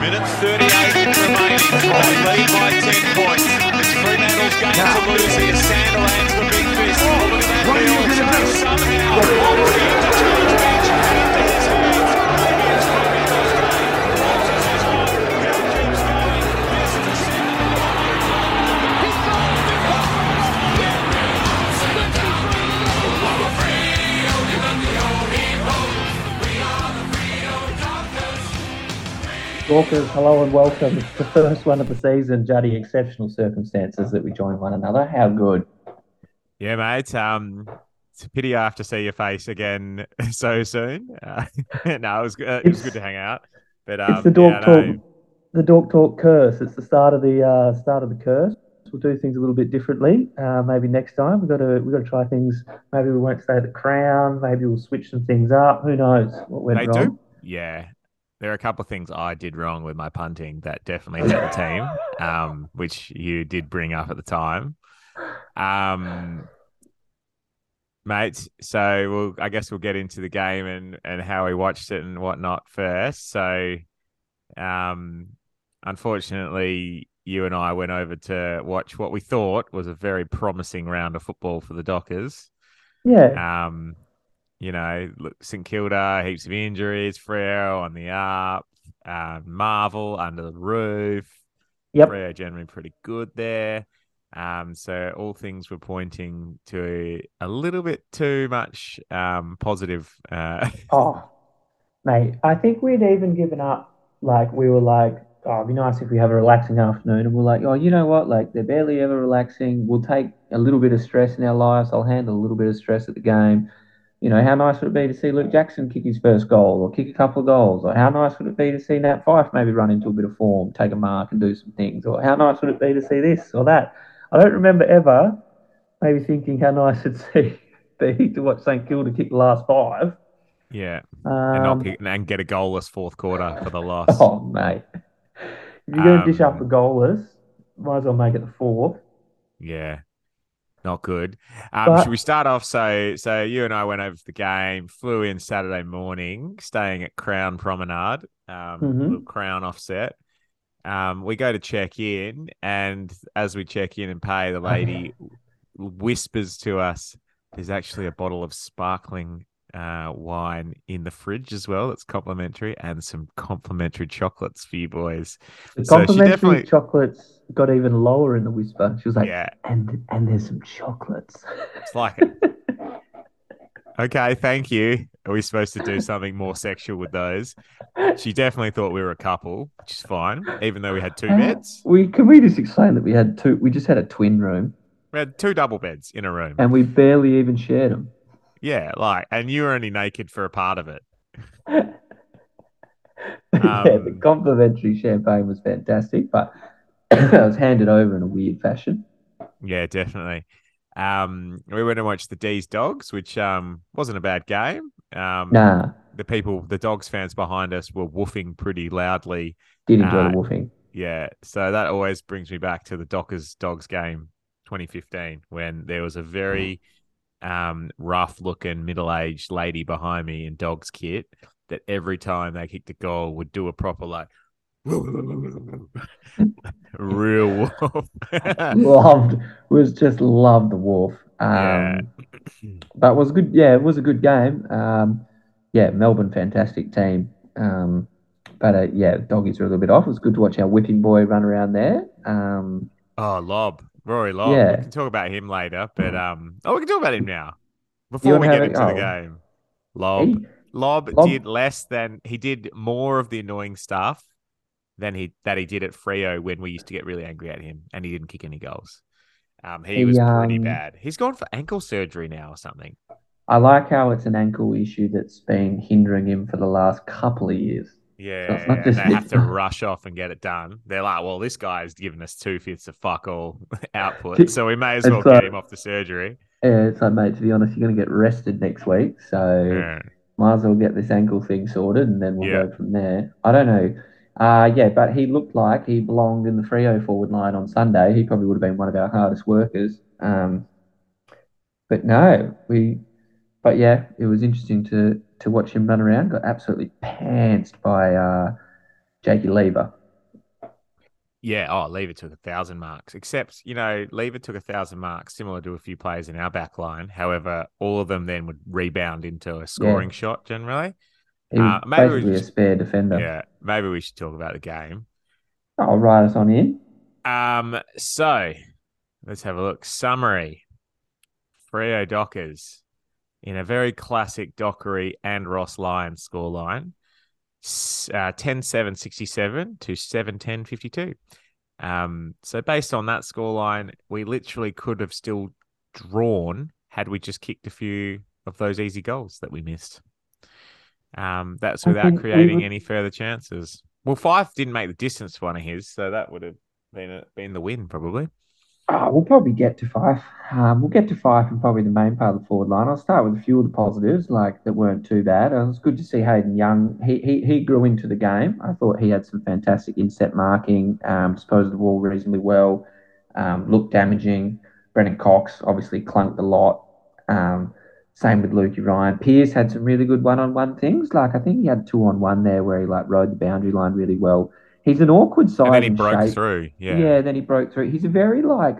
Minute 38 remaining. Fry lead by 10 points. It's Fremantle's game to lose here. Sandilands the big fist. Look at that Neil somehow. Managed to get the Walkers, hello and welcome. It's the first one of the season, Juddy. Exceptional circumstances that we join one another. How good. Yeah, mate. Um, it's a pity I have to see your face again so soon. Uh, no, it was good. It was good to hang out. But um, it's the dog yeah, talk. no, The Dork Talk curse. It's the start of the uh, start of the curse. We'll do things a little bit differently. Uh, maybe next time we've got to we've got to try things. Maybe we won't stay at the crown. Maybe we'll switch some things up. Who knows what went they wrong? do. Yeah, there are a couple of things I did wrong with my punting that definitely hurt the team, um, which you did bring up at the time. Um, mate. So we'll, I guess we'll get into the game and and how we watched it and whatnot first. So, um, unfortunately, you and I went over to watch what we thought was a very promising round of football for the Dockers. Yeah, Um, you know, St Kilda, heaps of injuries, Freo on the up, uh, Marvel under the roof. Yep. Freo generally pretty good there. Um, so all things were pointing to a little bit too much um, positive. Uh, Oh, mate, I think we'd even given up. Like, we were like, oh, it'd be nice if we have a relaxing afternoon. And we're like, oh, you know what? Like, they're barely ever relaxing. We'll take a little bit of stress in our lives. I'll handle a little bit of stress at the game. You know, how nice would it be to see Luke Jackson kick his first goal or kick a couple of goals? Or how nice would it be to see Nat Fyfe maybe run into a bit of form, take a mark and do some things? Or how nice would it be to see this or that? I don't remember ever maybe thinking how nice it'd be to watch St Kilda kick the last five. yeah, and, Um, not kick, and get a goalless fourth quarter for the loss. Oh, mate. If you're going to dish up a Um, goalless, might as well make it the fourth. Yeah, not good. Um, But- should we start off? So, so you and I went over to the game, flew in Saturday morning, staying at Crown Promenade, um, Mhm. little Crown offset. Um, we go to check in, and as we check in and pay, the lady whispers to us, "There's actually a bottle of sparkling." Uh, wine in the fridge as well. It's complimentary, and some complimentary chocolates for you boys. The So complimentary definitely- chocolates got even lower in the whisper. She was like, yeah, and and there's some chocolates. it's like it. Okay, thank you. Are we supposed to do something more sexual with those? She definitely thought we were a couple, which is fine, even though we had two beds. we can we just explain that we had two. We just had a twin room, We had two double beds in a room. and we barely even shared them. Yeah, like, and you were only naked for a part of it. yeah, the Um, complimentary champagne was fantastic, but it was handed over in a weird fashion. Yeah, definitely. Um, we went and watched the D's Dogs, which um wasn't a bad game. Um, Nah, the people, the Dogs fans behind us were woofing pretty loudly. did enjoy Uh, the woofing. Yeah, so that always brings me back to the Dockers Dogs game 2015 when there was a very um, rough looking middle aged lady behind me in Dogs kit that every time they kicked a goal would do a proper like real wolf. loved was just loved the wolf. Um, Yeah. but it was good. Yeah, it was a good game. Um, yeah, Melbourne, fantastic team. Um, but uh, yeah, doggies are a little bit off. It was good to watch our whipping boy run around there. Um, oh, Lobb, Rory Lobb. Yeah. We can talk about him later, but um, oh, we can talk about him now before we get it- into the oh. game. Lobb. he- Lobb, Lobb- did less than he did more of the annoying stuff than he that he did at Freo when we used to get really angry at him and he didn't kick any goals. Um, he, He, was pretty um, bad. He's gone for ankle surgery now or something. I like how it's an ankle issue that's been hindering him for the last couple of years. Yeah, and just they have to rush off and get it done. They're like, well, this guy's given us two fifths of fuck all output, so we may as well like- get him off the surgery. Yeah, it's like, mate, to be honest, you're going to get rested next week, so Yeah. might as well get this ankle thing sorted, and then we'll Yeah. go from there. I don't know. Uh, yeah, but he looked like he belonged in the Freo forward line on Sunday. He probably would have been one of our hardest workers. Um, but no, we. But yeah, it was interesting to to watch him run around. Got absolutely pantsed by uh, Jakey Lever. Yeah, oh, Lever took a thousand marks. Except, you know, Lever took a thousand marks, similar to a few players in our back line. However, all of them then would rebound into a scoring yeah. shot generally. He uh, maybe basically just, a spare defender. Yeah, maybe we should talk about the game. I'll write us on in. Um, so let's have a look. Summary. Freo Dockers in a very classic Dockery and Ross Lyon scoreline uh, 10 7 67 to 7 10 52. Um, so, based on that scoreline, we literally could have still drawn had we just kicked a few of those easy goals that we missed. Um, that's without creating any further chances. Well, Fyfe didn't make the distance for one of his, so that would have been a, been the win probably. Oh, we'll probably get to Fyfe. Um, we'll get to Fyfe and probably the main part of the forward line. I'll start with a few of the positives, like that weren't too bad. It was good to see Hayden Young. He he, he grew into the game. I thought he had some fantastic inset marking, um, disposed of the ball reasonably well, um, looked damaging. Brennan Cox obviously clunked a lot. Um, same with Lukey Ryan. Pearce had some really good one-on-one things. Like I think he had two-on-one there where he like rode the boundary line really well. He's an awkward side. And then he broke shape. through. Yeah. Yeah. Then he broke through. He's a very like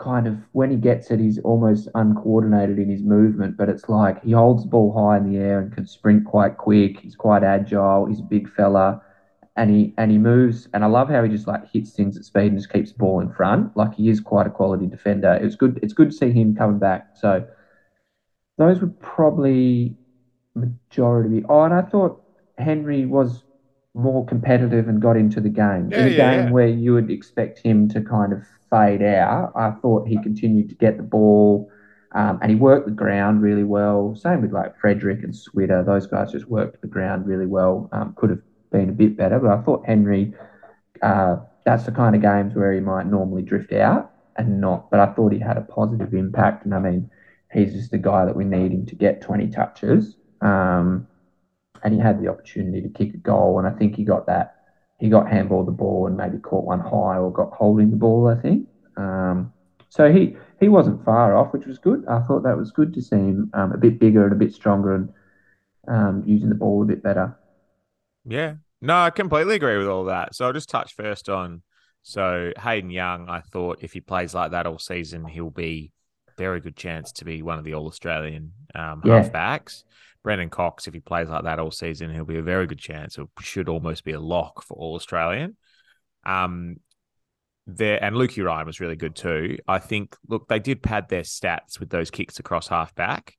kind of when he gets it, he's almost uncoordinated in his movement. But it's like he holds the ball high in the air and can sprint quite quick. He's quite agile. He's a big fella. And he and he moves, and I love how he just like hits things at speed and just keeps the ball in front. Like he is quite a quality defender. It's good. It's good to see him coming back. So those were probably majority. Oh, and I thought Henry was more competitive and got into the game. Yeah, in a yeah, game yeah. where you would expect him to kind of fade out, I thought he continued to get the ball um, and he worked the ground really well. Same with like Frederick and Switter. Those guys just worked the ground really well. Um, could have been a bit better, but I thought Henry, uh, that's the kind of games where he might normally drift out and not. But I thought he had a positive impact. And I mean, he's just the guy that we need him to get 20 touches. Um, and he had the opportunity to kick a goal, and I think he got that. He got handballed the ball and maybe caught one high or got holding the ball. I think. Um, so he he wasn't far off, which was good. I thought that was good to see him um, a bit bigger and a bit stronger and um, using the ball a bit better. Yeah, no, I completely agree with all that. So I'll just touch first on so Hayden Young. I thought if he plays like that all season, he'll be very good chance to be one of the All Australian um, yeah. halfbacks. Brendan Cox, if he plays like that all season, he'll be a very good chance. It should almost be a lock for All Australian. Um, there and Lukey Ryan was really good too. I think. Look, they did pad their stats with those kicks across half back.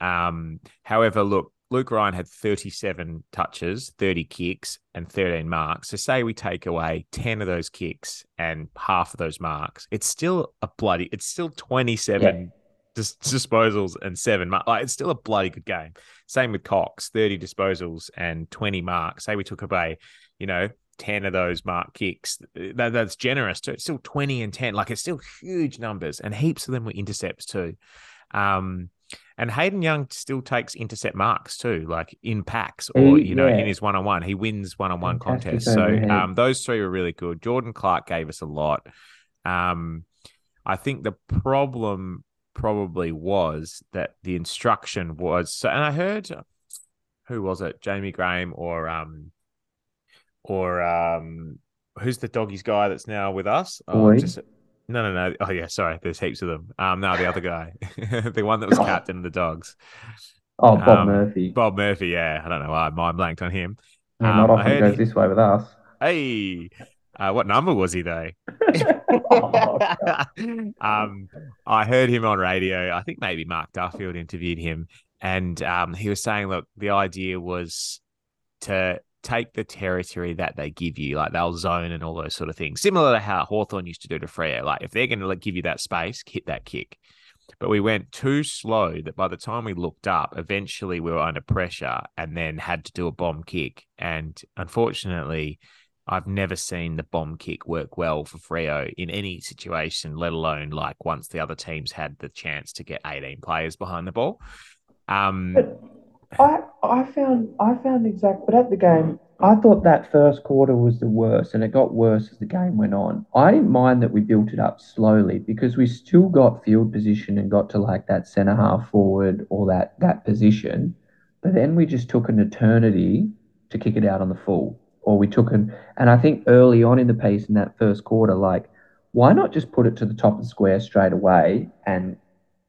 Um, however, look, Luke Ryan had 37 touches, 30 kicks, and 13 marks. So, say we take away 10 of those kicks and half of those marks, it's still a bloody, it's still 27 dis- disposals and seven marks. Like it's still a bloody good game. Same with Cox, 30 disposals and 20 marks. Say we took away, you know, 10 of those mark kicks. That, that's generous too. It's still 20 and 10. Like it's still huge numbers and heaps of them were intercepts too. Um, and Hayden Young still takes intercept marks too, like in packs or he, you know yeah. in his one on one. He wins one on one contests. So um, those three were really good. Jordan Clark gave us a lot. Um, I think the problem probably was that the instruction was so and I heard who was it, Jamie Graham or um or um who's the doggies guy that's now with us? Oh, just, no, no, no. Oh yeah, sorry. There's heaps of them. Um, no, the other guy, the one that was captain of the dogs. Oh, Bob um, Murphy. Bob Murphy. Yeah, I don't know why I mind blanked on him. Not um, often goes he... this way with us. Hey, uh, what number was he though? um, I heard him on radio. I think maybe Mark Duffield interviewed him, and um, he was saying, look, the idea was to take the territory that they give you, like they'll zone and all those sort of things, similar to how Hawthorn used to do to Freo. Like if they're going to give you that space, hit that kick. But we went too slow that by the time we looked up, eventually we were under pressure and then had to do a bomb kick. And unfortunately, I've never seen the bomb kick work well for Freo in any situation, let alone like once the other teams had the chance to get 18 players behind the ball. Um, I I found I found exact, but at the game, I thought that first quarter was the worst, and it got worse as the game went on. I didn't mind that we built it up slowly because we still got field position and got to like that centre half forward or that that position, but then we just took an eternity to kick it out on the full or we took it. And I think early on in the piece in that first quarter, like, why not just put it to the top of the square straight away? And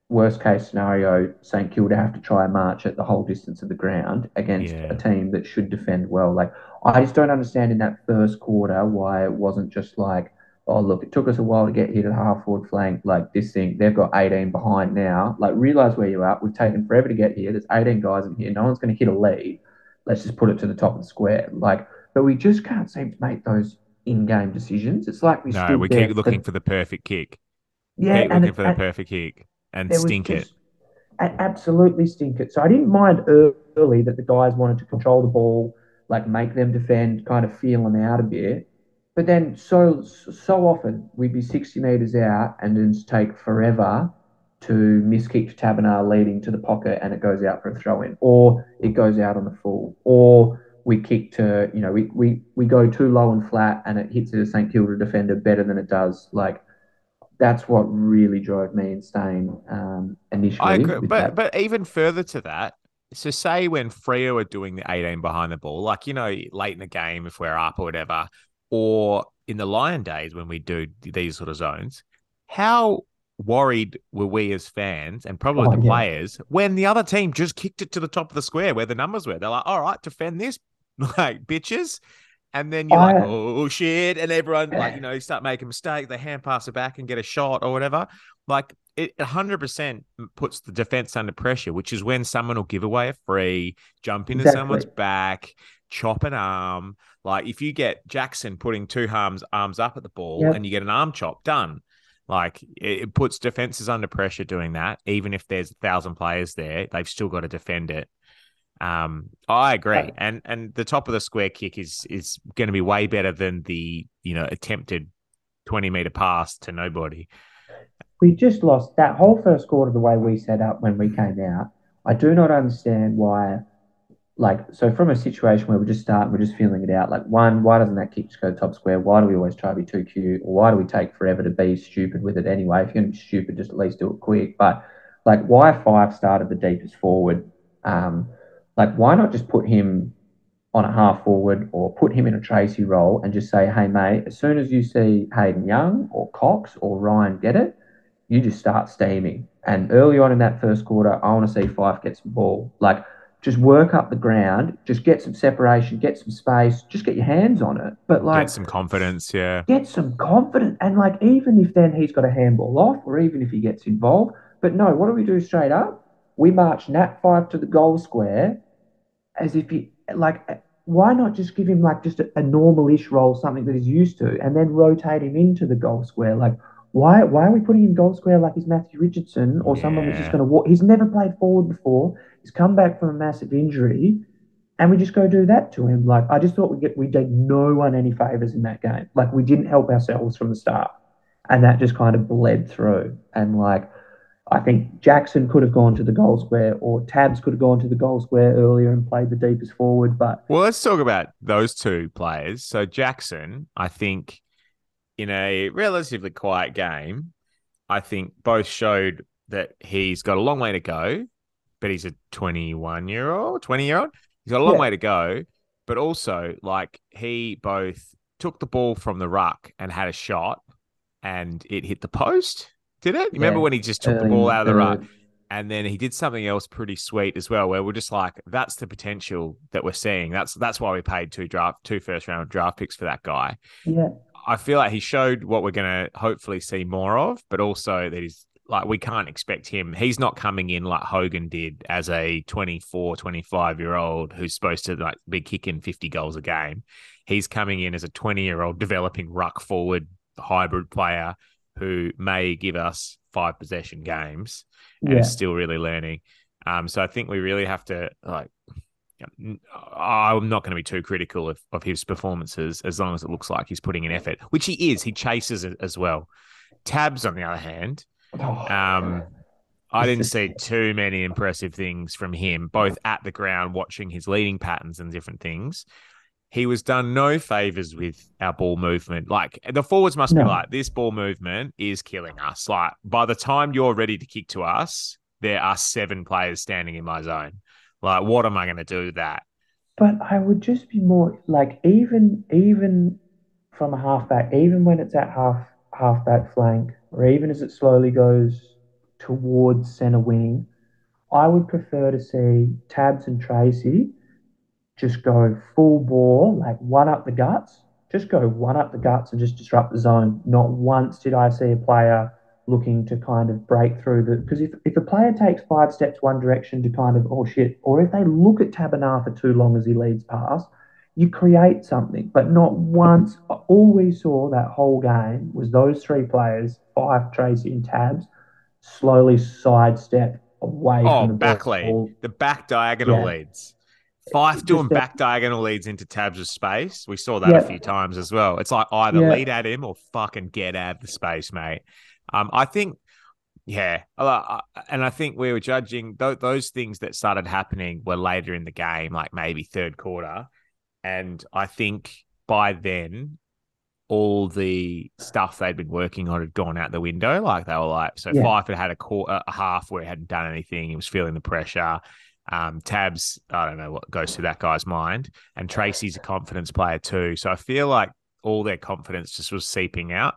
worst case scenario, St Kilda have to try and march at the whole distance of the ground against Yeah. a team that should defend well. Like, I just don't understand in that first quarter why it wasn't just like, oh, look, it took us a while to get here to the half forward flank. Like, this thing, they've got 18 behind now. Like, realize where you're at. We've taken forever to get here. There's 18 guys in here. No one's going to hit a lead. Let's just put it to the top of the square. Like, but we just can't seem to make those in-game decisions. It's like we no, we keep looking for, for the perfect kick. yeah, keep looking for the perfect kick and there stink it. just- a- absolutely stink it. So I didn't mind early that the guys wanted to control the ball, like make them defend, kind of feel them out a bit. But then so so often we'd be 60 metres out and then take forever to miss kick to Taberner leading to the pocket and it goes out for a throw in, or it goes out on the full, or we kick to, you know, we, we, we go too low and flat and it hits a St Kilda defender better than it does. Like, that's what really drove me insane um, initially. I agree, but that. but even further to that, so say when Freo are doing the 18 behind the ball, like you know, late in the game if we're up or whatever, or in the Lyon days when we do these sort of zones, how worried were we as fans and probably Oh, the yeah. players when the other team just kicked it to the top of the square where the numbers were? They're like, all right, defend this, like bitches. And then you're like, oh shit. And everyone, like, you know, you start making mistakes, they hand pass it back and get a shot or whatever. Like, it 100% puts the defense under pressure, which is when someone will give away a free, jump into someone's back, chop an arm. Like, if you get Jackson putting two arms, arms up at the ball Yep. and you get an arm chop, done. Like, it, it puts defenses under pressure doing that. Even if there's a thousand players there, they've still got to defend it. Um, I agree, Right. and and the top of the square kick is is going to be way better than the you know attempted twenty meter pass to nobody. we just lost that whole first quarter the way we set up when we came out. I do not understand why. Like, so from a situation where we're just starting, we're just feeling it out. Like, one, why doesn't that kick just go top square? Why do we always try to be too cute? Or why do we take forever to be stupid with it anyway? If you're going to be stupid, just at least do it quick. But, like, why Fyfe started the deepest forward? Um, like, why not just put him on a half forward or put him in a Treacy role and just say, hey, mate, as soon as you see Hayden Young or Cox or Ryan get it, you just start steaming. And early on in that first quarter, I want to see Fyfe get some ball. Like, just work up the ground, just get some separation, get some space, just get your hands on it. But like, Get some confidence, yeah. get some confidence. And like, even if then he's got a handball off, or even if he gets involved, but no, what do we do straight up? We march Nat Fyfe to the goal square, as if he like. Why not just give him like just a, a normal-ish role, something that he's used to, and then rotate him into the goal square? Like, why why are we putting him goal square like he's Matthew Richardson or someone who's just going to walk? He's never played forward before. He's come back from a massive injury, and we just go do that to him. Like I just thought we get we did no one any favors in that game. Like we didn't help ourselves from the start, and that just kind of bled through. And like I think Jackson could have gone to the goal square, or Tabs could have gone to the goal square earlier and played the deepest forward. But Well, let's talk about those two players. So Jackson, I think, in a relatively quiet game, I think both showed that he's got a long way to go, but he's a 21 year old, 20 year old. He's got a long Yeah. way to go, but also like he both took the ball from the ruck and had a shot and it hit the post. Did it? You remember Yeah, when he just took the ball out of the uh, ruck? third. and then he did something else pretty sweet as well, where we're just like, that's the potential that we're seeing. That's that's why we paid two draft, two first round draft picks for that guy. Yeah, I feel like he showed what we're gonna hopefully see more of, but also that he's like we can't expect him. He's not coming in like Hogan did as a 24, 25 year old who's supposed to like be kicking 50 goals a game. He's coming in as a 20 year old developing ruck forward hybrid player who may give us five possession games and yeah. is still really learning. Um, so I think we really have to like. I'm not going to be too critical of, of his performances as long as it looks like he's putting in effort, which he is. He chases it as well. Tabs, on the other hand, Oh, um, I didn't see too many impressive things from him, both at the ground, watching his leading patterns and different things. He was done no favors with our ball movement. Like the forwards must be like, this ball movement is killing us. Like by the time you're ready to kick to us, there are seven players standing in my zone. Like, what am I going to do with that? But I would just be more like even even from a halfback, even when it's at half halfback flank, or even as it slowly goes towards centre wing, I would prefer to see Tabs and Treacy just go full bore, like one up the guts, just go one up the guts and just disrupt the zone. Not once did I see a player looking to kind of break through the because if, if a player takes five steps one direction to kind of oh shit, or if they look at Taberner for too long as he leads past, you create something. But not once. All we saw that whole game was those three players, Fyfe Treacy and Tabs, slowly sidestep away Oh, from the back ball. lead, the back diagonal Yeah. leads. Fyfe doing Just back diagonal leads into tabs of space. We saw that Yeah. a few times as well. It's like either Yeah. lead at him or fucking get out of the space, mate. Um, I think, yeah, uh, and I think we were judging th- those things that started happening were later in the game, like maybe third quarter, and I think by then all the stuff they'd been working on had gone out the window. Like they were like, so Yeah. Fyfe had had a quarter, a half where he hadn't done anything. He was feeling the pressure. Um, Tabs, I don't know what goes through that guy's mind. And Treacy's a confidence player too. So I feel like all their confidence just was seeping out.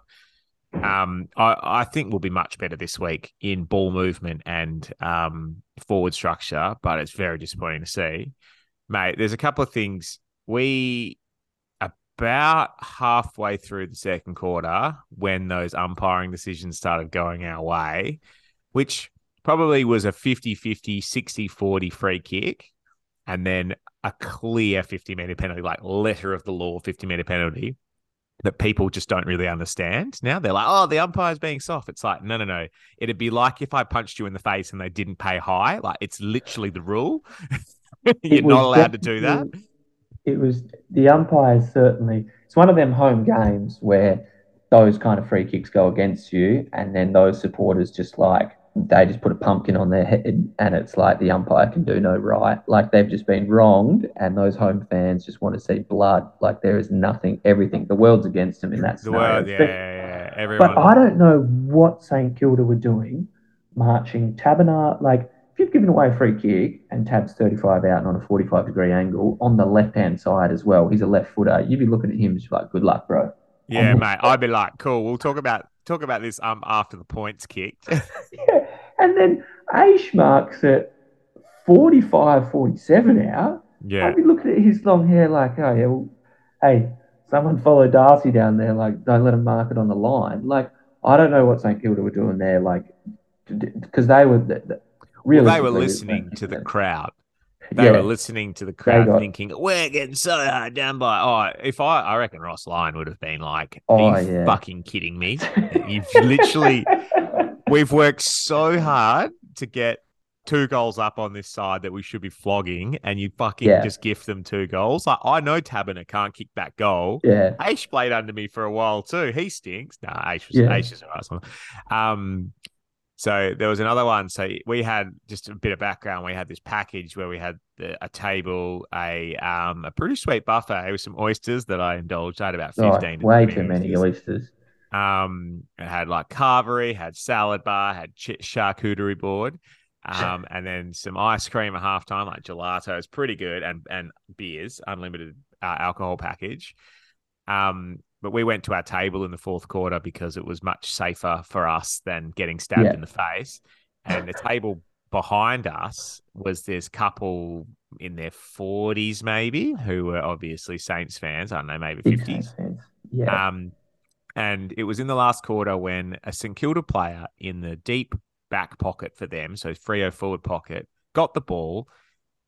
Um, I, I think we'll be much better this week in ball movement and um, forward structure, but it's very disappointing to see. Mate, there's a couple of things. We about halfway through the second quarter when those umpiring decisions started going our way, which probably was a 50 50, 60 40 free kick, and then a clear 50 meter penalty, like letter of the law 50 meter penalty that people just don't really understand now. They're like, oh, the umpire's being soft. It's like, no, no, no. It'd be like if I punched you in the face and they didn't pay high. Like, it's literally the rule. You're not allowed to do that. It was the umpires certainly. It's one of them home games where those kind of free kicks go against you, and then those supporters just like they just put a pumpkin on their head, and it's like the umpire can do no right. Like they've just been wronged, and those home fans just want to see blood. Like there is nothing, everything. The world's against them in that The scenario. world, yeah, But- yeah, yeah. Everyone. But I don't know what St Kilda were doing, marching Taberner. Like, if you've given away a free kick and Tab's 35 out and on a 45 degree angle on the left hand side as well, he's a left footer. You'd be looking at him just like, good luck, bro. Yeah, mate. I'd be like, cool. We'll talk about talk about this um after the points kicked. And then Aish marks at 45 47 out. yeah. I'd be looking at his long hair like, oh, yeah, well, hey, someone follow Darcy down there. Like, don't let him mark it on the line. Like, I don't know what St Kilda were doing there. Like, because they were. th- th- Well, they were listening to the crowd. They Yeah. were listening to the crowd, got- thinking, "We're getting so hard done by." Oh, if I, I reckon Ross Lyon would have been like, Oh, "Are you yeah. fucking kidding me? You've literally, we've worked so hard to get two goals up on this side that we should be flogging, and you fucking Yeah. just gift them two goals. Like I know Taberner can't kick that goal. yeah. Aish played under me for a while too. He stinks. No, Aish was Yeah. Aish is alright. Um, so there was another one. So we had just a bit of background. We had this package where we had the, a table, a um, a pretty sweet buffet with some oysters that I indulged. I had about fifteen. to way too many oysters. oysters. Um, it had like carvery, had salad bar, had ch- charcuterie board, um, and then some ice cream at halftime, like gelato. It's pretty good, and and beers, unlimited uh, alcohol package. Um, but we went to our table in the fourth quarter because it was much safer for us than getting stabbed Yeah. in the face. And the table behind us was this couple in their forties, maybe, who were obviously Saints fans. I don't know, maybe fifties. Yeah. Um, and it was in the last quarter when a St Kilda player in the deep back pocket for them, so Freo forward pocket, got the ball,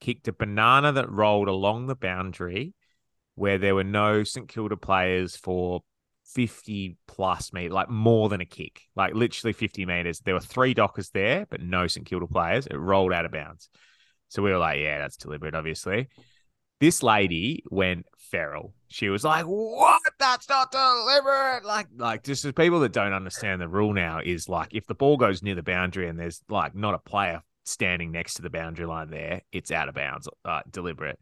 kicked a banana that rolled along the boundary where there were no St Kilda players for 50 plus meters, like more than a kick, like literally 50 meters. There were three dockers there, but no St Kilda players. It rolled out of bounds. So we were like, yeah, that's deliberate, obviously. This lady went feral. She was like, "What? That's not deliberate!" Like, like just as people that don't understand the rule now is like, if the ball goes near the boundary and there's like not a player standing next to the boundary line there, it's out of bounds, uh, deliberate.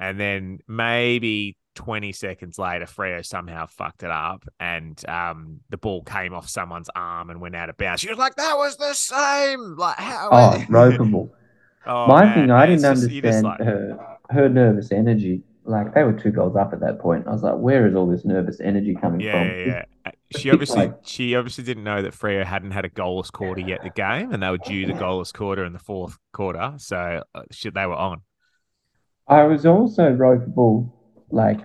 And then maybe 20 seconds later, Freo somehow fucked it up and um, the ball came off someone's arm and went out of bounds. She was like, that was the same. Like, how? oh, ropeable. Oh, My man, thing, I didn't just- just understand like- her. Her nervous energy. Like they were two goals up at that point. I was like, where is all this nervous energy coming Yeah, from? yeah, yeah. Uh, She obviously like- she obviously didn't know that Freo hadn't had a goalless quarter yet the game, and they were due the goalless quarter in the fourth quarter, so uh, shit, they were on. I was also ropeable, like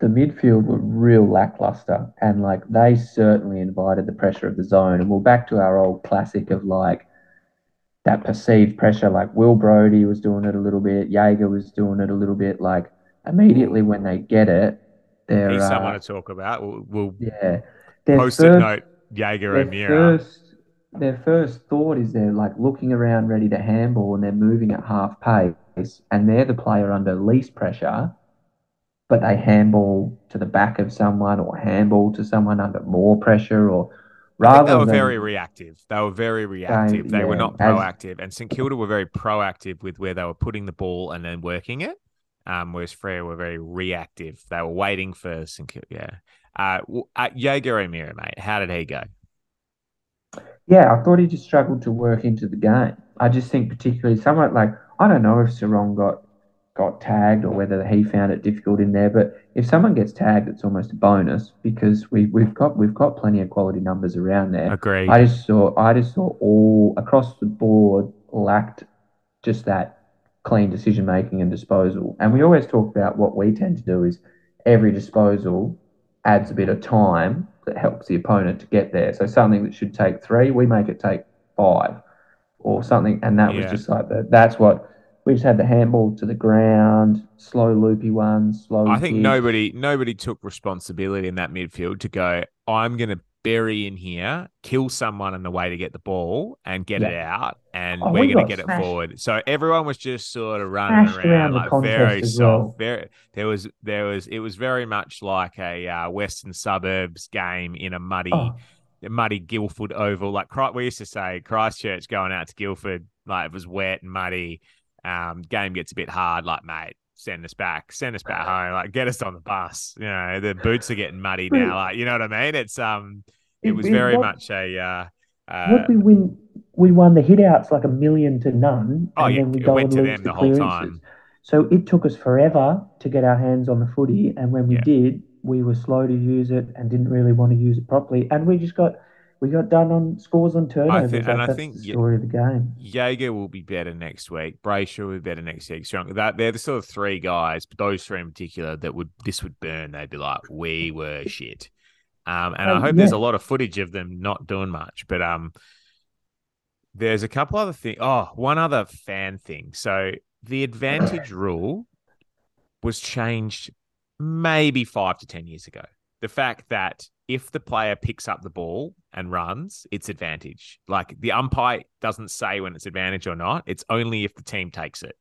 the midfield were real lackluster, and like they certainly invited the pressure of the zone. And we're back to our old classic of like that perceived pressure. Like Will Brodie was doing it a little bit, Jaeger was doing it a little bit. Like immediately when they get it, they're He's uh, someone to talk about. We'll, we'll yeah. Their post-it first- note Jaeger O'Meara. first their first thought is they're like looking around ready to handball and they're moving at half pace and they're the player under least pressure but they handball to the back of someone or handball to someone under more pressure or rather they were than very reactive. They were very reactive. They were yeah, not as- proactive. And St Kilda were very proactive with where they were putting the ball and then working it. Um, whereas Freo were very reactive. They were waiting for St Kilda. Yeah. Uh, uh, Jaeger O'Meara, mate. How did he go? Yeah, I thought he just struggled to work into the game. I just think particularly someone like I don't know if Serong got got tagged or whether he found it difficult in there, but if someone gets tagged, it's almost a bonus because we we've got we've got plenty of quality numbers around there. Agreed. I just saw I just saw all across the board lacked just that clean decision making and disposal. And we always talk about what we tend to do is every disposal adds a bit of time that helps the opponent to get there. So something that should take three, we make it take five or something. And that was just like that. That's what we just had the handball to the ground, slow loopy ones, slow. I think kicks. nobody nobody took responsibility in that midfield to go, I'm gonna bury in here, kill someone on the way to get the ball and get it out, and Oh, we're we gonna got get it forward. So everyone was just sort of running Smashed around, around like very soft. well. Very there was there was it was very much like a uh, Western suburbs game in a muddy Oh, muddy Guildford Oval. Like we used to say, Christchurch going out to Guildford, like it was wet and muddy. Um, game gets a bit hard. Like mate, send us back, send us back home. Like get us on the bus. You know, the boots are getting muddy now. Like you know what I mean? It's um, it was very much a uh, uh what we win? We won the hit outs like a million to none, Oh, and yeah, then we it go went and to them the the whole clearances. time. So it took us forever to get our hands on the footy, and when we Yeah. did, we were slow to use it and didn't really want to use it properly, and we just got we got done on scores on turnovers. think- Like, and I think the story of the game. Jaeger will be better next week. Brayshaw will be better next week. Strong. That they're the sort of three guys, but those three in particular, that would this would burn. They'd be like, we were shit. Um, and I Oh, hope there's a lot of footage of them not doing much. But um, there's a couple other things. Oh, one other fan thing. So the advantage rule was changed maybe five to ten years ago. The fact that if the player picks up the ball and runs, it's advantage. Like the umpire doesn't say when it's advantage or not. It's only if the team takes it.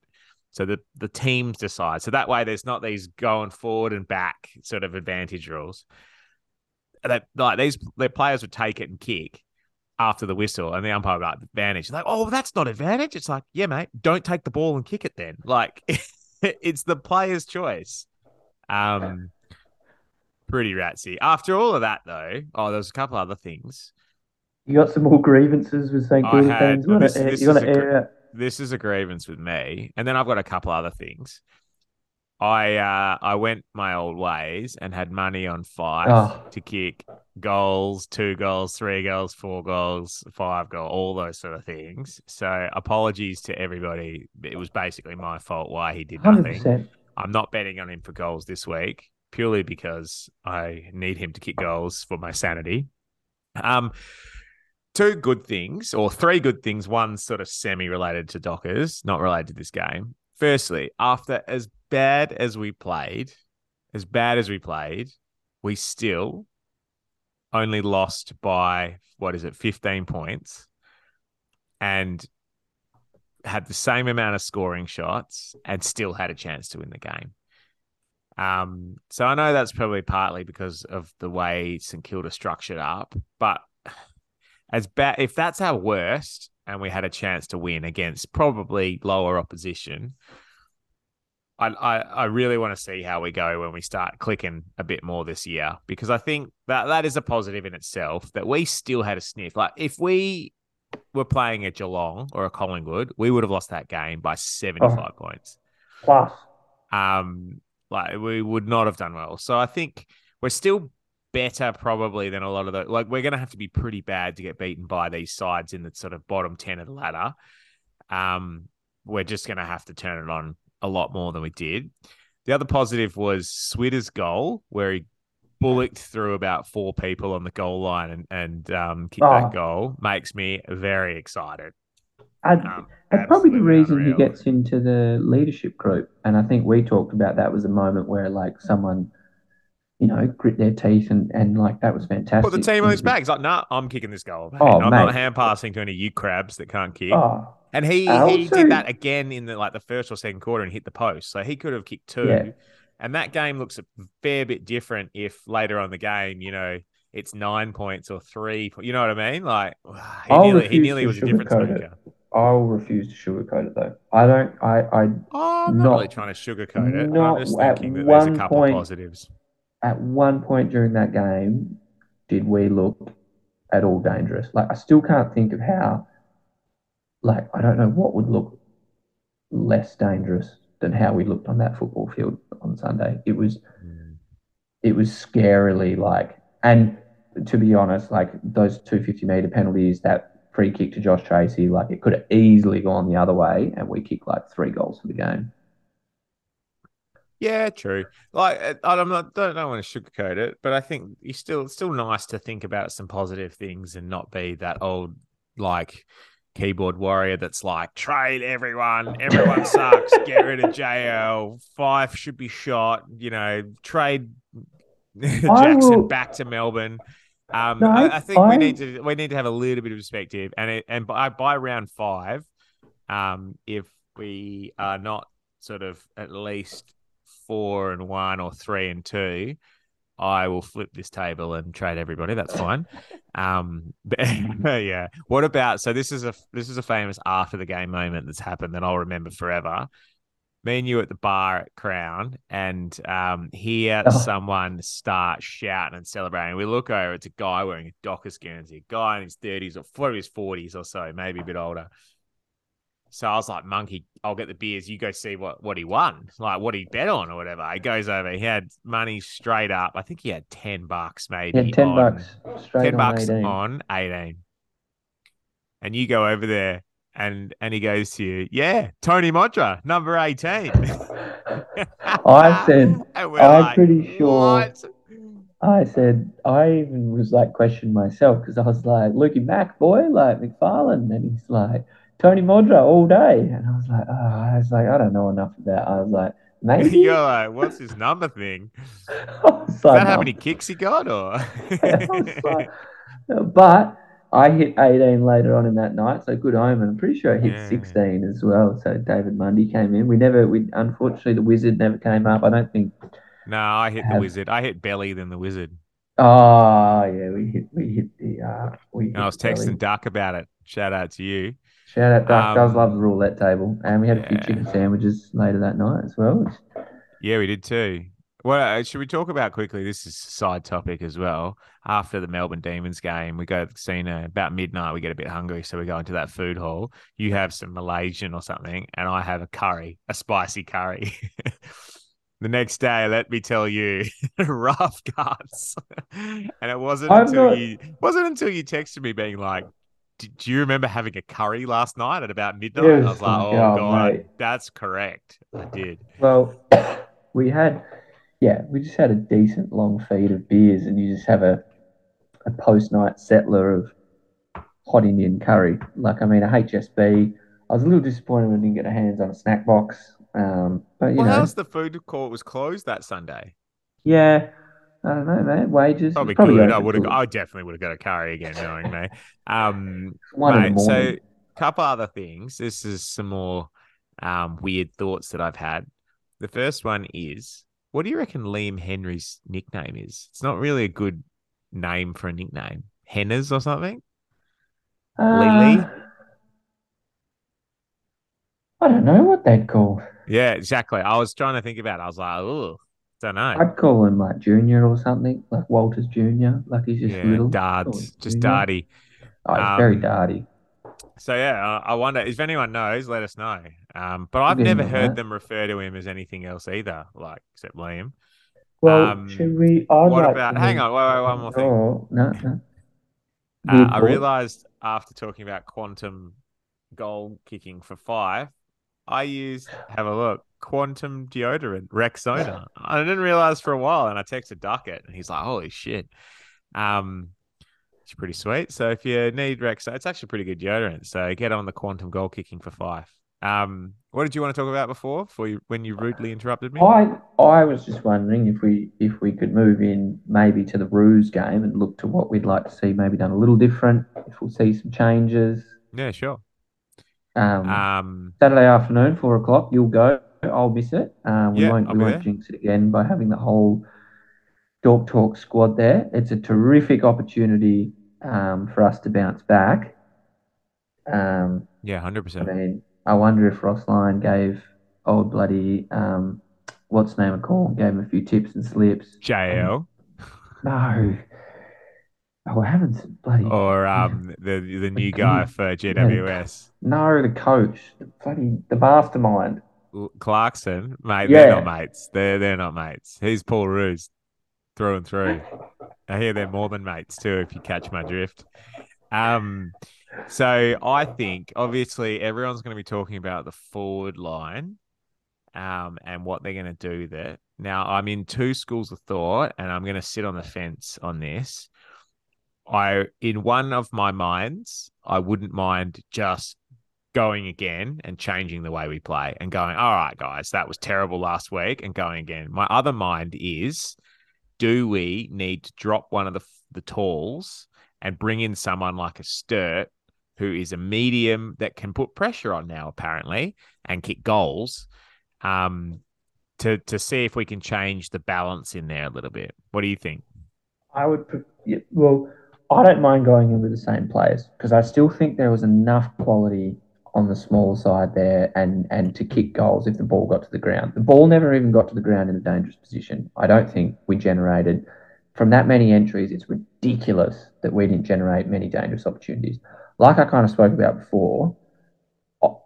So the the teams decide. So that way, there's not these going forward and back sort of advantage rules. That like these the players would take it and kick after the whistle, and the umpire would like advantage. Like, oh, that's not advantage. It's like, yeah, mate, don't take the ball and kick it then. Like, it's the player's choice. Um, pretty ratsy. After all of that, though, oh, there's a couple other things. You got some more grievances with St Kilda fans. You this- to this you is to a air out. This is a grievance with me, and then I've got a couple other things. I uh, I went my old ways and had money on Fyfe Oh. to kick goals, two goals, three goals, four goals, five goal, all those sort of things. So apologies to everybody. It was basically my fault why he did Hundred nothing. I'm not betting on him for goals this week purely because I need him to kick goals for my sanity. Um, two good things or three good things. One sort of semi-related to Dockers, not related to this game. Firstly, after as bad as we played, as bad as we played, we still only lost by what is it, 15 points, and had the same amount of scoring shots and still had a chance to win the game. Um, so I know that's probably partly because of the way St Kilda structured up, but as bad if that's our worst and we had a chance to win against probably lower opposition, I, I, I really want to see how we go when we start clicking a bit more this year because I think that that is a positive in itself that we still had a sniff. Like if we were playing a Geelong or a Collingwood, we would have lost that game by 75 points. Plus, Um, like we would not have done well. So I think we're still better probably than a lot of the like we're going to have to be pretty bad to get beaten by these sides in the sort of bottom 10 of the ladder um we're just going to have to turn it on a lot more than we did the other positive was switter's goal where he bullocked through about four people on the goal line and, and um, kicked Oh. that goal makes me very excited I, um, that's probably the reason he gets into the leadership group. And I think we talked about that was a moment where like someone, you know, grit their teeth and, and like that was fantastic. put the team on his back. He's like, nah, I'm kicking this goal. Oh, I'm not hand passing to any you crabs that can't kick. Oh, And he he did that again in the like the first or second quarter and hit the post. So he could have kicked two. Yeah. And that game looks a fair bit different if later on the game, you know, it's nine points or three. You know what I mean? Like he I'll nearly he nearly was a difference it. Maker. I'll refuse to sugarcoat it though. I don't. I. I Oh, I'm not, Not- really trying to sugarcoat it. not I'm just thinking that there's a couple point- positives. at one point during that game did we look at all dangerous. Like I still can't think of how. Like I don't know what would look less dangerous than how we looked on that football field on Sunday. It was Mm. it was scarily like and to be honest like those 250 meter penalties that free kick to josh Treacy like it could have easily gone the other way and we kicked like three goals for the game Yeah, true. Like uh, I'm not don't, don't want to sugarcoat it, but I think you still it's still nice to think about some positive things and not be that old like keyboard warrior that's like trade everyone, everyone sucks, get rid of JL, Fyfe should be shot, you know, trade Jackson will- back to Melbourne. Um, No, I, I think we need to we need to have a little bit of perspective, and it, and by by round five, um, if we are not sort of at least four and one or three and two, I will flip this table and trade everybody. That's fine. Um, but, yeah. What about? So this is a this is a famous after the game moment that's happened that I'll remember forever. Me and you at the bar at Crown, and um, hear Oh. someone start shouting and celebrating. We look over; it's a guy wearing a Dockers Guernsey, a guy in his thirties or what his forties or so, maybe a bit older. So I was like, "Monkey, I'll get the beers. You go see what what he won, like what he bet on or whatever." He goes over. He had money straight up. I think he had ten bucks, maybe. yeah 10 on- bucks straight ten on bucks 18 on eighteen. And you go over there, and and he goes to you, "Yeah, Tony Modra, number 18. I said- I'm like, pretty sure- "What?" I said, I even was like questioning myself because I was like, Lukey Mack, boy, like McPharlin. And he's like, Tony Modra all day. And I was like, oh, I was like, I don't know enough of that. I was like, maybe. You're like, "What's his number thing? Is like, that how many kicks he got, or?" Like- but I hit 18 later on in that night, so good omen. I'm pretty sure I hit Yeah. 16 as well. So David Mundy came in. We never, we unfortunately the wizard never came up. I don't think. no, I hit the wizard. I hit belly than the wizard. Oh yeah, we hit, we hit the. Uh, we. And I was the belly. texting Duck about it. Shout out to you. Shout out, Duck. does Um, love the roulette table, and we had a few chicken sandwiches later that night as well. which- Yeah, we did too. Well, uh, should we talk about quickly? This is a side topic as well. After the Melbourne Demons game, we go to the casino about midnight. We get a bit hungry, so we go into that food hall. You have some Malaysian or something, and I have a curry, a spicy curry. the next day, let me tell you, rough cuts. and it wasn't I'm until not- you wasn't until you texted me being like, "Do- "Do you remember having a curry last night at about midnight?" I was like, "Oh, oh, god, mate. that's correct. I did." Well, we had, yeah, we just had a decent long feed of beers, and you just have a, a post night settler of hot Indian curry. Like, I mean, a HSB. I was a little disappointed when I didn't get a hands on a snack box. Um, but you Well, know, how's the food court was closed that Sunday? yeah, I don't know, man. Wages Probably, probably good. I would have. I definitely would have got a curry again, knowing me. Um, one in the mate, so couple other things. This is some more um, weird thoughts that I've had. The first one is, what do you reckon Liam Henry's nickname is? It's not really a good name for a nickname. Henners or something? Lily? Uh, I don't know what they'd call. Yeah, exactly. I was trying to think about. it. I was like, oh, don't know. I'd call him like Junior or something, like Walters Junior. Like he's just yeah, little. darts, just darty. Oh, he's very Um, darty. So yeah, I I wonder if anyone knows, let us know. Um, but I've never heard that. them refer to him as anything else either, like except Liam. Well, Um, should we? I'd what like about? Hang on, wait, wait, one more thing. Oh, no, no. Uh, I realized after talking about quantum goal kicking for Fyfe, I used have a look quantum deodorant Rexona. I didn't realize for a while, and I texted Duckett, and he's like, "Holy shit!" Um, it's pretty sweet. So if you need Rexona, it's actually pretty good deodorant. So get on the quantum goal kicking for Fyfe. Um, what did you want to talk about before? Before you when you rudely interrupted me? I I was just wondering if we if we could move in maybe to the Roos game and look to what we'd like to see maybe done a little different. If we'll see some changes. Yeah, sure. Um, Um, Saturday afternoon, four o'clock. You'll go. I'll miss it. Um, we Yeah, won't I'll we won't there. jinx it again by having the whole Dork Talk squad there. It's a terrific opportunity um, for us to bounce back. Um, yeah, hundred percent. I mean, I wonder if Ross Lyon gave old bloody um, what's name a call, gave him a few tips and slips. JL No. Oh, heavens, bloody or um the the new guy for GWS. no, the coach, the bloody the mastermind. Clarkson, mate, Yeah. they're not mates. They're they're not mates. He's Paul Ruse through and through. I hear they're more than mates too, if you catch my drift. Um, so I think obviously everyone's going to be talking about the forward line, um, and what they're going to do there. Now I'm in two schools of thought, and I'm going to sit on the fence on this. I, in one of my minds, I wouldn't mind just going again and changing the way we play and going, all right, guys, that was terrible last week and going again. My other mind is, do we need to drop one of the the talls and bring in someone like a Sturt who is a medium that can put pressure on now apparently and kick goals, um, to to see if we can change the balance in there a little bit. What do you think? I would, well, I don't mind going in with the same players because I still think there was enough quality on the smaller side there and and to kick goals if the ball got to the ground. The ball never even got to the ground in a dangerous position. I don't think we generated from that many entries. It's ridiculous that we didn't generate many dangerous opportunities. Like I kind of spoke about before,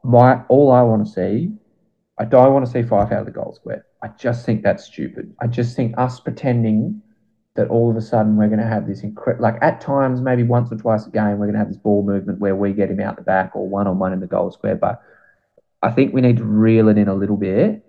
my all I want to see, I don't want to see five out of the goal square. I just think that's stupid. I just think us pretending that all of a sudden we're going to have this incredible, like at times, maybe once or twice a game, we're going to have this ball movement where we get him out the back or one on one in the goal square. But I think we need to reel it in a little bit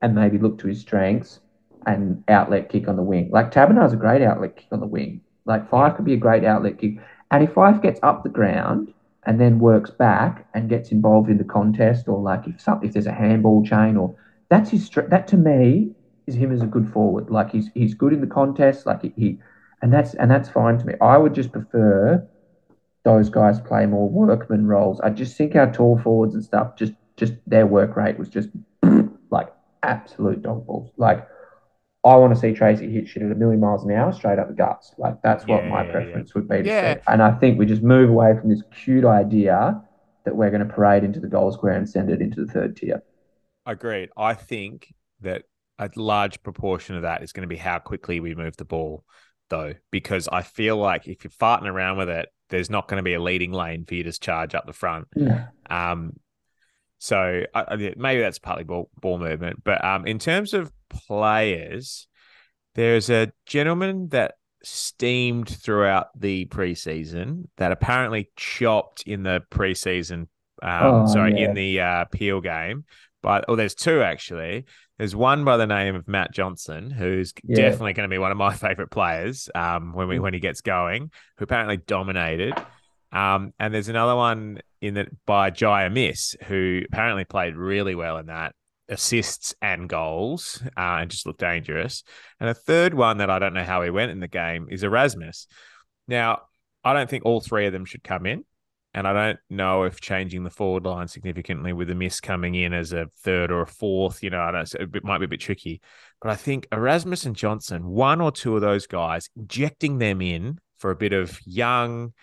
and maybe look to his strengths and outlet kick on the wing. Like Taberner's a great outlet kick on the wing. Like Fyfe could be a great outlet kick. And if Fyfe gets up the ground and then works back and gets involved in the contest, or like if some, if there's a handball chain, or that's his that to me is him as a good forward. Like he's he's good in the contest. Like he, he and that's and that's fine to me. I would just prefer those guys play more workman roles. I just think our tall forwards and stuff just just their work rate was just like absolute dog balls. Like I want to see Treacy hit shit at a million miles an hour straight up the guts. Like that's what Yeah, my yeah, preference would be to Yeah. see. And I think we just move away from this cute idea that we're going to parade into the goal square and send it into the third tier. Agreed. I think that a large proportion of that is going to be how quickly we move the ball, though, because I feel like if you're farting around with it, there's not going to be a leading lane for you to charge up the front. No. Um, so I, I- maybe that's partly ball, ball movement, but um, in terms of players, there's a gentleman that steamed throughout the preseason that apparently chopped in the preseason. Um, Oh, sorry, yeah. in the uh, Peel game, but oh, there's two actually. There's one by the name of Matt Johnson, who's Yeah. definitely going to be one of my favorite players um, when we when he gets going, who apparently dominated. Um, and there's another one in that by Jye Amiss, who apparently played really well in that, assists and goals, uh, and just looked dangerous. And a third one that I don't know how he went in the game is Erasmus. Now, I don't think all three of them should come in. And I don't know if changing the forward line significantly with Amiss coming in as a third or a fourth, you know, I don't, it might be a bit tricky. But I think Erasmus and Johnson, one or two of those guys, injecting them in for a bit of young,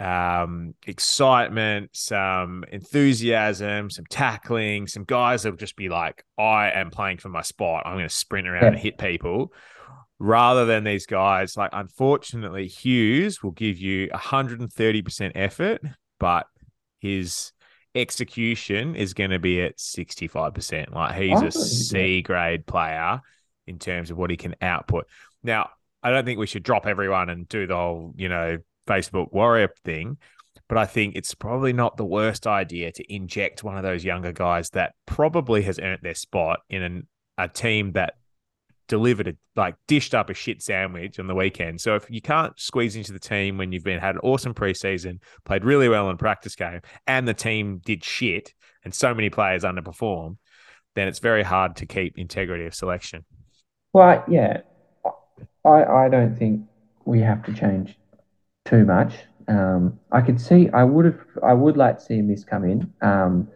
um, excitement, some enthusiasm, some tackling, some guys that will just be like, I am playing for my spot. I'm going to sprint around Yeah. and hit people. Rather than these guys, like unfortunately, Hughes will give you 130% effort, but his execution is going to be at 65%. Like he's a oh, did. C grade player in terms of what he can output. Now, I don't think we should drop everyone and do the whole, you know, Facebook warrior thing, but I think it's probably not the worst idea to inject one of those younger guys that probably has earned their spot in an, a team that delivered a like dished up a shit sandwich on the weekend. So if you can't squeeze into the team when you've been had an awesome preseason, played really well in practice game, and the team did shit, and so many players underperform, then it's very hard to keep integrity of selection. Well, yeah, I I don't think we have to change too much. Um, I could see I would have I would like to see this come in. Um,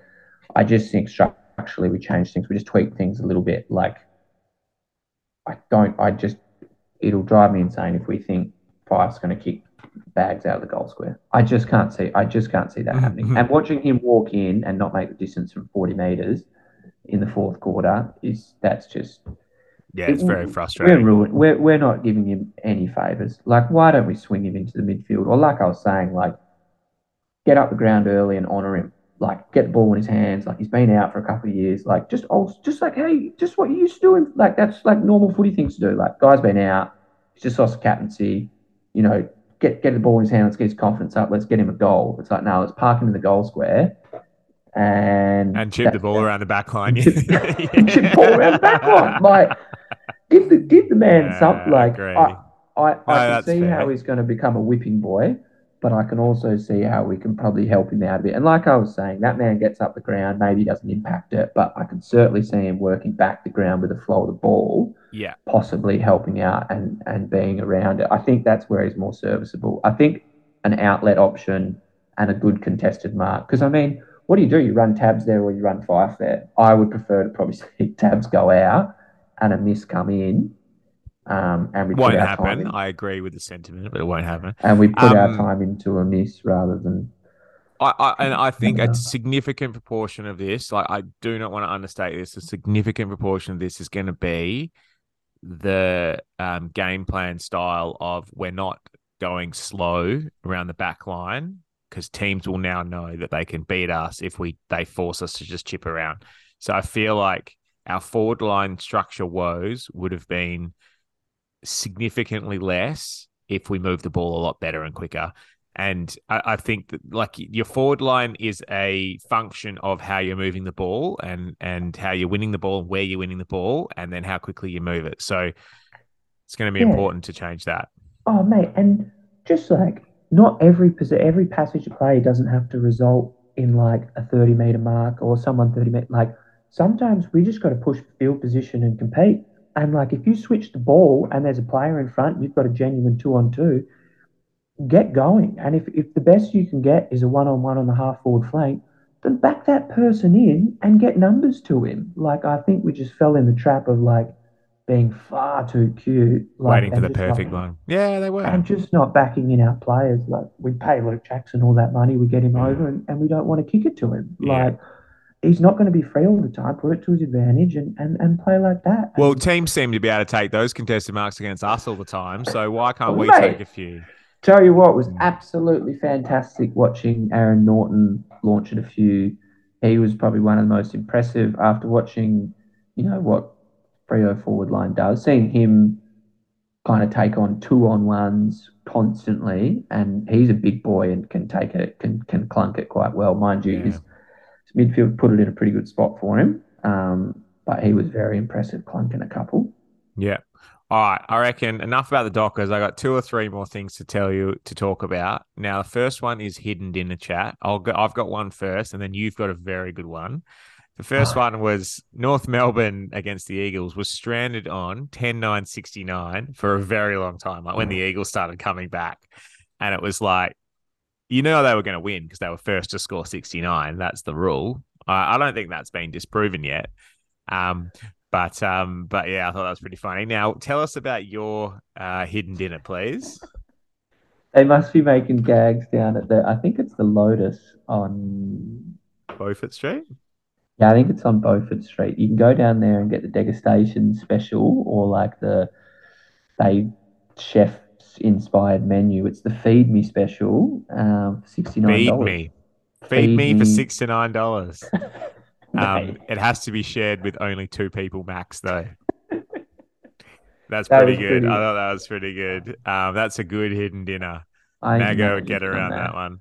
I just think structurally we change things. We just tweak things a little bit. Like I don't. I just it'll drive me insane if we think Fyfe's going to kick bags out of the goal square. I just can't see. I just can't see that mm-hmm. happening. And watching him walk in and not make the distance from forty meters in the fourth quarter is that's just Yeah, it's very frustrating. we're ruined. We're, we're not giving him any favors. Like, why don't we swing him into the midfield? Or, like I was saying, like, get up the ground early and honor him. Like, get the ball in his hands. Like, he's been out for a couple of years. Like, just, oh, just like, hey, just what you used to do. Like, that's like normal footy things to do. Like, guy's been out. He's just lost the captaincy. You know, get get the ball in his hand. Let's get his confidence up. Let's get him a goal. It's like, no, let's park him in the goal square. And And chip the that- ball around the back line. chip, and chip the ball around the back line. Like, give the give the man Yeah, something. Like. I, I, I No, can see fair. how he's going to become a whipping boy, but I can also see how we can probably help him out a bit. And like I was saying, that man gets up the ground, maybe doesn't impact it, but I can certainly see him working back the ground with the flow of the ball, yeah. possibly helping out and and being around it. I think that's where he's more serviceable. I think an outlet option and a good contested mark. Because I mean, what do you do? You run tabs there or you run Fyfe there? I would prefer to probably see tabs go out and Amiss come in. Um, and we Won't our happen. I agree with the sentiment, but it won't happen. and we put our Um, time into Amiss rather than I, I and I think a significant proportion of this, like I do not want to understate this, a significant proportion of this is going to be the um, game plan style of we're not going slow around the back line because teams will now know that they can beat us if we they force us to just chip around. So I feel like our forward line structure woes would have been significantly less if we move the ball a lot better and quicker. And I, I think that like your forward line is a function of how you're moving the ball and and how you're winning the ball and where you're winning the ball and then how quickly you move it. So it's going to be Yeah. important to change that. Oh, mate, and just like not every posi- every passage of play doesn't have to result in like a thirty meter mark or someone thirty meter. Like sometimes we just got to push field position and compete. And like if you switch the ball and there's a player in front, you've got a genuine two on two. Get going, and if if the best you can get is a one on one on the half forward flank, then back that person in and get numbers to him. Like I think we just fell in the trap of like being far too cute, like, Waiting for the perfect one. Yeah, they were. and just not backing in our players. Like we pay Luke Jackson all that money, we get him over, and, and we don't want to kick it to him. Mm. Yeah. Like he's not going to be free all the time. Put it to his advantage and, and, and play like that. Well, teams seem to be able to take those contested marks against us all the time. So why can't we mate. take a few? tell you what, it was Mm. absolutely fantastic watching Aaron Naughton launch at a few. He was probably one of the most impressive after watching, you know, what Freo forward line does. Seeing him kind of take on two on ones constantly, and he's a big boy and can take it, can can clunk it quite well. Mind you, Yeah. his midfield put it in a pretty good spot for him. Um, but he was very impressive clunking a couple. Yeah. All right. I reckon enough about the Dockers. I got two or three more things to tell you to talk about. Now, the first one is hidden in the chat. I'll go, I've got one first, and then you've got a very good one. The first one was North Melbourne against the Eagles was stranded on 10 9 69 for a very long time, like when the Eagles started coming back. And it was like, you know, they were going to win because they were first to score 69. That's the rule. I I don't think that's been disproven yet. Um, but um, but yeah, I thought that was pretty funny. Now, tell us about your uh, hidden dinner, please. They must be making gags down at the. I think it's the Lotus on. Beaufort Street. Yeah, I think it's on Beaufort Street. You can go down there and get the degustation special or like the they chef's inspired menu. It's the feed me special, um, sixty nine dollars. Feed me. Feed me for me. six to nine dollars. Um, it has to be shared with only two people max, though. That's That pretty good. pretty- I thought that was pretty good. Um, that's a good hidden dinner. I Mago would get around that one.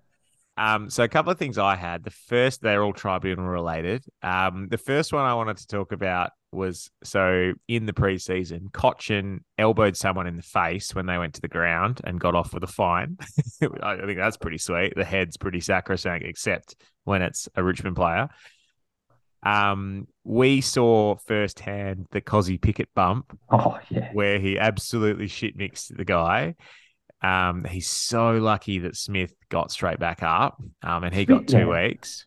Um, so a couple of things I had. The first, they're all tribunal related. Um, the first one I wanted to talk about was so in the preseason, Cotchin elbowed someone in the face when they went to the ground and got off with a fine. I think that's pretty sweet. The head's pretty sacrosanct, except when it's a Richmond player. Um, we saw firsthand the Cozzy Pickett bump Oh yeah. where he absolutely shit mixed the guy. Um, he's so lucky that Smith got straight back up, um, and he got two yeah. weeks.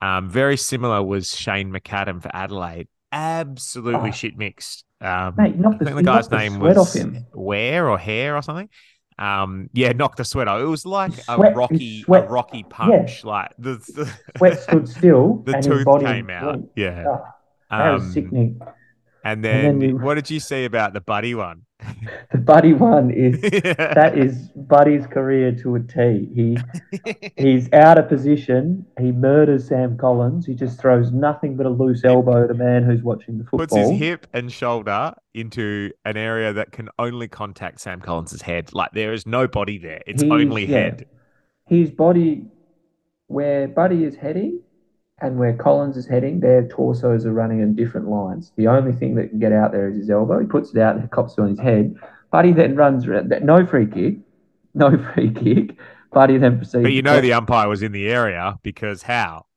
Um, very similar was Shane McAdam for Adelaide. Absolutely Oh. shit mixed. Um, Mate, I the- think the he guy's the name sweat was off him. Ware or Hair or something. Um, yeah, knocked the sweat off. It was like His a sweat- rocky, sweat- a rocky punch. Like the, the Sweat stood still the and tooth his body came out. went. Yeah. Oh, that was Um, sickening. And then then, you- what did you see about the buddy one? The Buddy one is that is Buddy's career to a T. He he's out of position. He murders Sam Collins. He just throws nothing but a loose elbow at a man who's watching the football. puts his hip and shoulder into an area that can only contact Sam Collins's head. Like there is no body there. It's He's- only yeah. head. His body, where Buddy is heading, and where Collins is heading, their torsos are running in different lines. The only thing that can get out there is his elbow. He puts it out and cops it on his head. Buddy then runs around. No free kick. No free kick. Buddy then proceeds. But you know the umpire was in the area because how?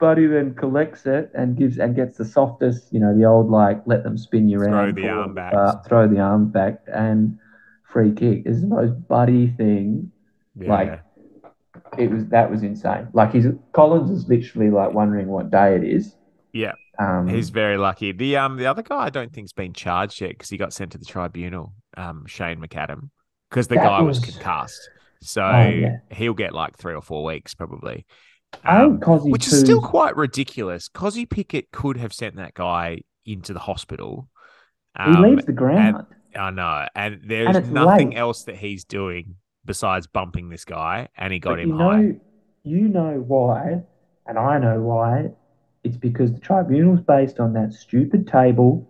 Buddy then collects it and gives and gets the softest, you know, the old like let them spin you around. Throw the arm back. uh, throw the arm back, and free kick is the most Buddy thing. Yeah. Like it was that was insane. Like he's Collins is literally like wondering what day it is. Yeah. um, He's very lucky. The um the other guy I don't think's been charged yet because he got sent to the tribunal. Um, Shane McAdam, because the guy was, was- concussed, so Oh, yeah. he'll get like three or four weeks probably. Um, which is still quite ridiculous. Cozzy Pickett could have sent that guy into the hospital. he Um, leaves the ground. I know, and there's it's nothing late. else that he's doing besides bumping this guy, and he got But him you high. know, you know why, and I know why. It's because the tribunal's based on that stupid table.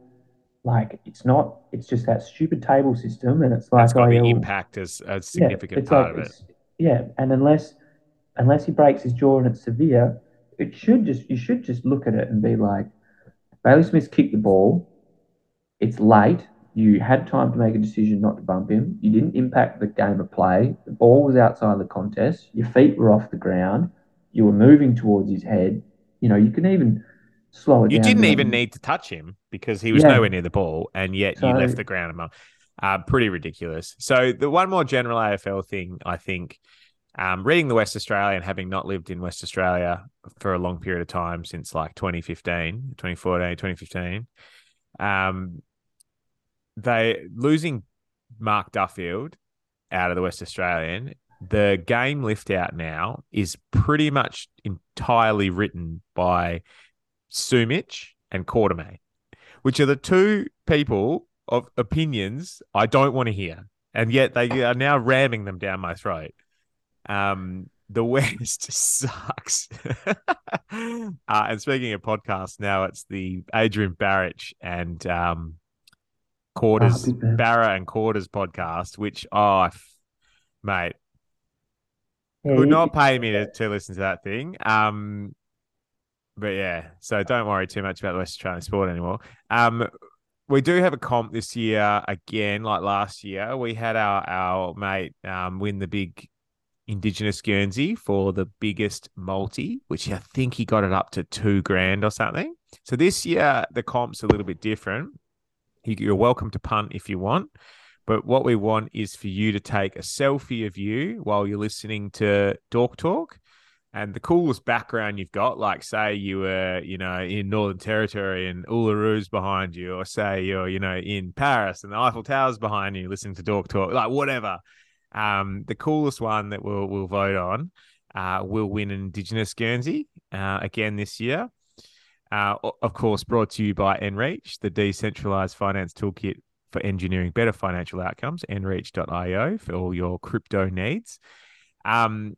Like it's not. It's just that stupid table system, and it's like That's got to be um, impact as a yeah, significant it's part like of it. Yeah, and unless unless he breaks his jaw and it's severe, it should just you should just look at it and be like, Bailey Smith's kicked the ball. It's late. You had time to make a decision not to bump him. You didn't impact the game of play. The ball was outside the contest. Your feet were off the ground. You were moving towards his head. You know, you can even slow it down You didn't even need to touch him because he was Yeah. nowhere near the ball, and yet you left the ground among. Uh, pretty ridiculous. So the one more general AFL thing, I think, um, reading the West Australian, having not lived in West Australia for a long period of time since like 2015, 2014, 2015, um, they losing Mark Duffield out of the West Australian. The game lift out now is pretty much entirely written by Sumich and Quartermaine, which are the two people of opinions I don't want to hear. And yet they are now ramming them down my throat. Um, the West sucks. uh, and speaking of podcasts, now it's the Adrian Barich and um, Quarters, Oh. Barra and Quarters podcast, which, oh, f- mate, Yeah, would not pay me to, to listen to that thing. Um, but yeah, so don't worry too much about the West Australian sport anymore. Um, we do have a comp this year again, like last year. We had our our mate um win the big Indigenous Guernsey for the biggest multi, which I think he got it up to two grand or something. So this year the comp's a little bit different. You- You're welcome to punt if you want. But what we want is for you to take a selfie of you while you're listening to Dork Talk. And the coolest background you've got, like say you were, you know, in Northern Territory and Uluru's behind you, or say you're, you know, in Paris and the Eiffel Tower's behind you, listening to Dork Talk, like whatever. Um, the coolest one that we'll we'll vote on uh, will win an Indigenous Guernsey uh, again this year. Uh, of course, brought to you by Enreach, the decentralized finance toolkit for engineering better financial outcomes, enreach.io for all your crypto needs. Um,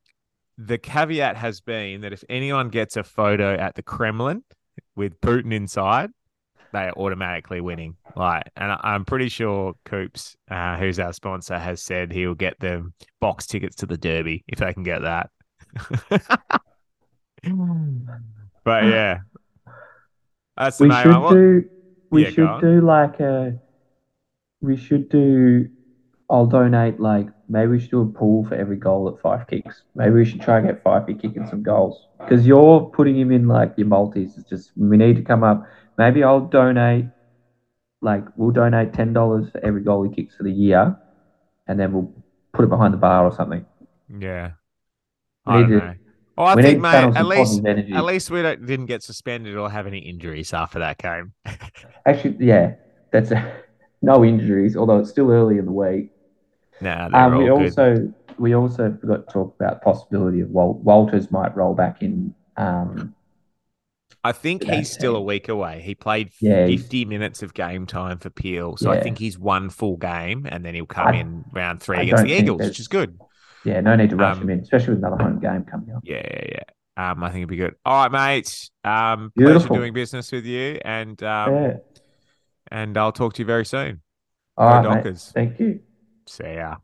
the caveat has been that if anyone gets a photo at the Kremlin with Putin inside, they are automatically winning. Like, and I'm pretty sure Coops, uh, who's our sponsor, has said he'll get them box tickets to the Derby if they can get that. but yeah, that's the we main should one. What- do. We Yeah, should do like a. We should do. I'll donate like maybe we should do a pool for every goal at Fyfe kicks. Maybe we should try and get Fyfe kicking some goals because you're putting him in like your multis. It's just we need to come up. Maybe I'll donate. Like we'll donate ten dollars for every goal he kicks for the year, and then we'll put it behind the bar or something. Yeah. I need don't to- know. Well, I we think, mate, at least at least we don't, didn't get suspended or have any injuries after that game. Actually, yeah, that's no injuries. Although it's still early in the week. nah, they're Um, we good. also we also forgot to talk about the possibility of Wal- Walters might roll back in. Um, I think he's still a week away. He played Yeah, he's- 50 minutes of game time for Peel. So I think he's one full game and then he'll come I- in round three I against the Eagles, which is good. Yeah, no need to rush Um, him in, especially with another home game coming up. Yeah, yeah, yeah. Um, I think it'd be good. All right, mate. Um, pleasure doing business with you, and um, yeah. and I'll talk to you very soon. All right. Thank you. See ya.